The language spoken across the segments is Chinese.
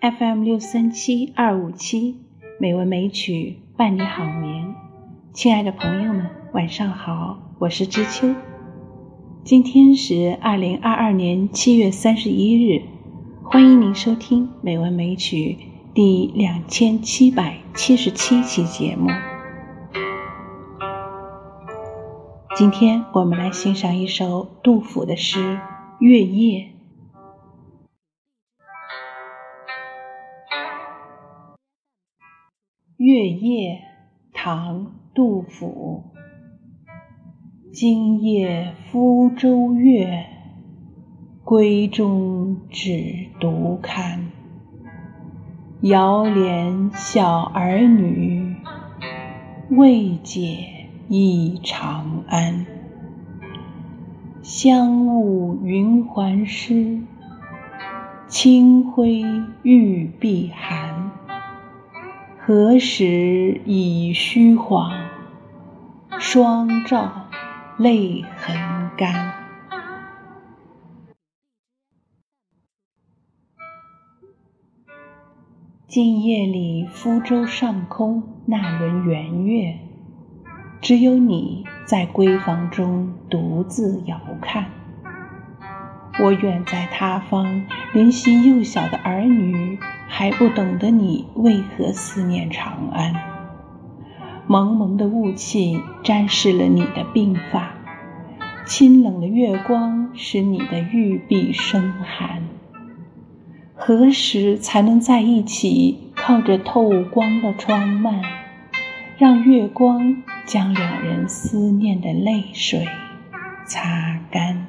FM 六三七二五七，美文美曲伴你好眠。亲爱的朋友们，晚上好，我是知秋。今天是二零二二年七月三十一日，欢迎您收听《美文美曲》第两千七百七十七期节目。今天我们来欣赏一首杜甫的诗《月夜》。月夜，唐·杜甫。今夜福州月，闺中只独看。遥怜小儿女，未解忆长安。香雾云鬟湿，清辉玉臂寒。何时已虚晃？双照泪痕干。今夜里福州上空那轮圆月，只有你在闺房中独自遥看。我远在他方，怜惜幼小的儿女，还不懂得你为何思念长安。蒙蒙的雾气沾湿了你的鬓发，清冷的月光使你的玉臂生寒。何时才能在一起，靠着透光的窗幔，让月光将两人思念的泪水擦干？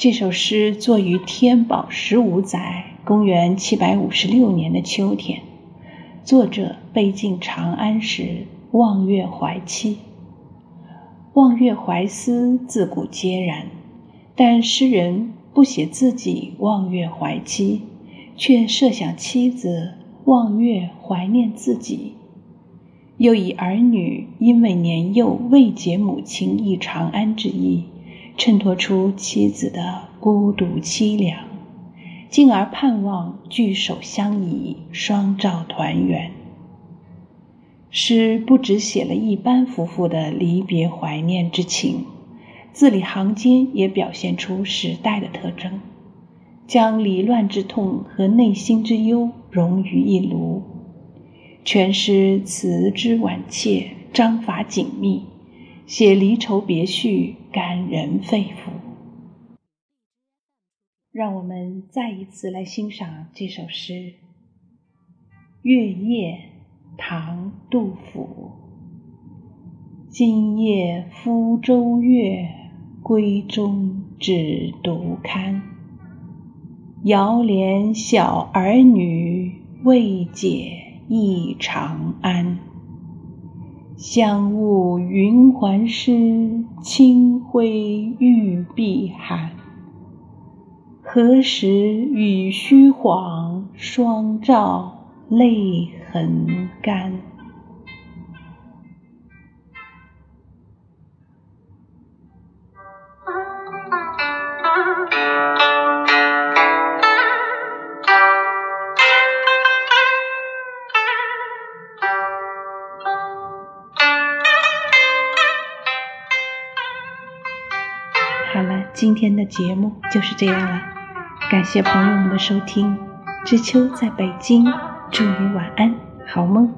这首诗作于天宝十五载（公元756年）的秋天，作者被进长安时望月怀妻。望月怀思，自古皆然，但诗人不写自己望月怀妻，却设想妻子望月怀念自己，又以儿女因为年幼未解母亲忆长安之意。衬托出妻子的孤独凄凉，进而盼望聚首相依，双照团圆。诗不只写了一般夫妇的离别怀念之情，字里行间也表现出时代的特征，将离乱之痛和内心之忧融于一炉。全诗词之婉切，章法紧密。写离愁别绪，感人肺腑。让我们再一次来欣赏这首诗《月夜》，唐·杜甫。今夜福州月，闺中只独看。遥怜小儿女，未解忆长安。香雾云鬟湿，清辉玉臂寒。何时与虚晃？双照泪痕干。今天的节目就是这样了，感谢朋友们的收听。知秋在北京，祝你晚安，好梦。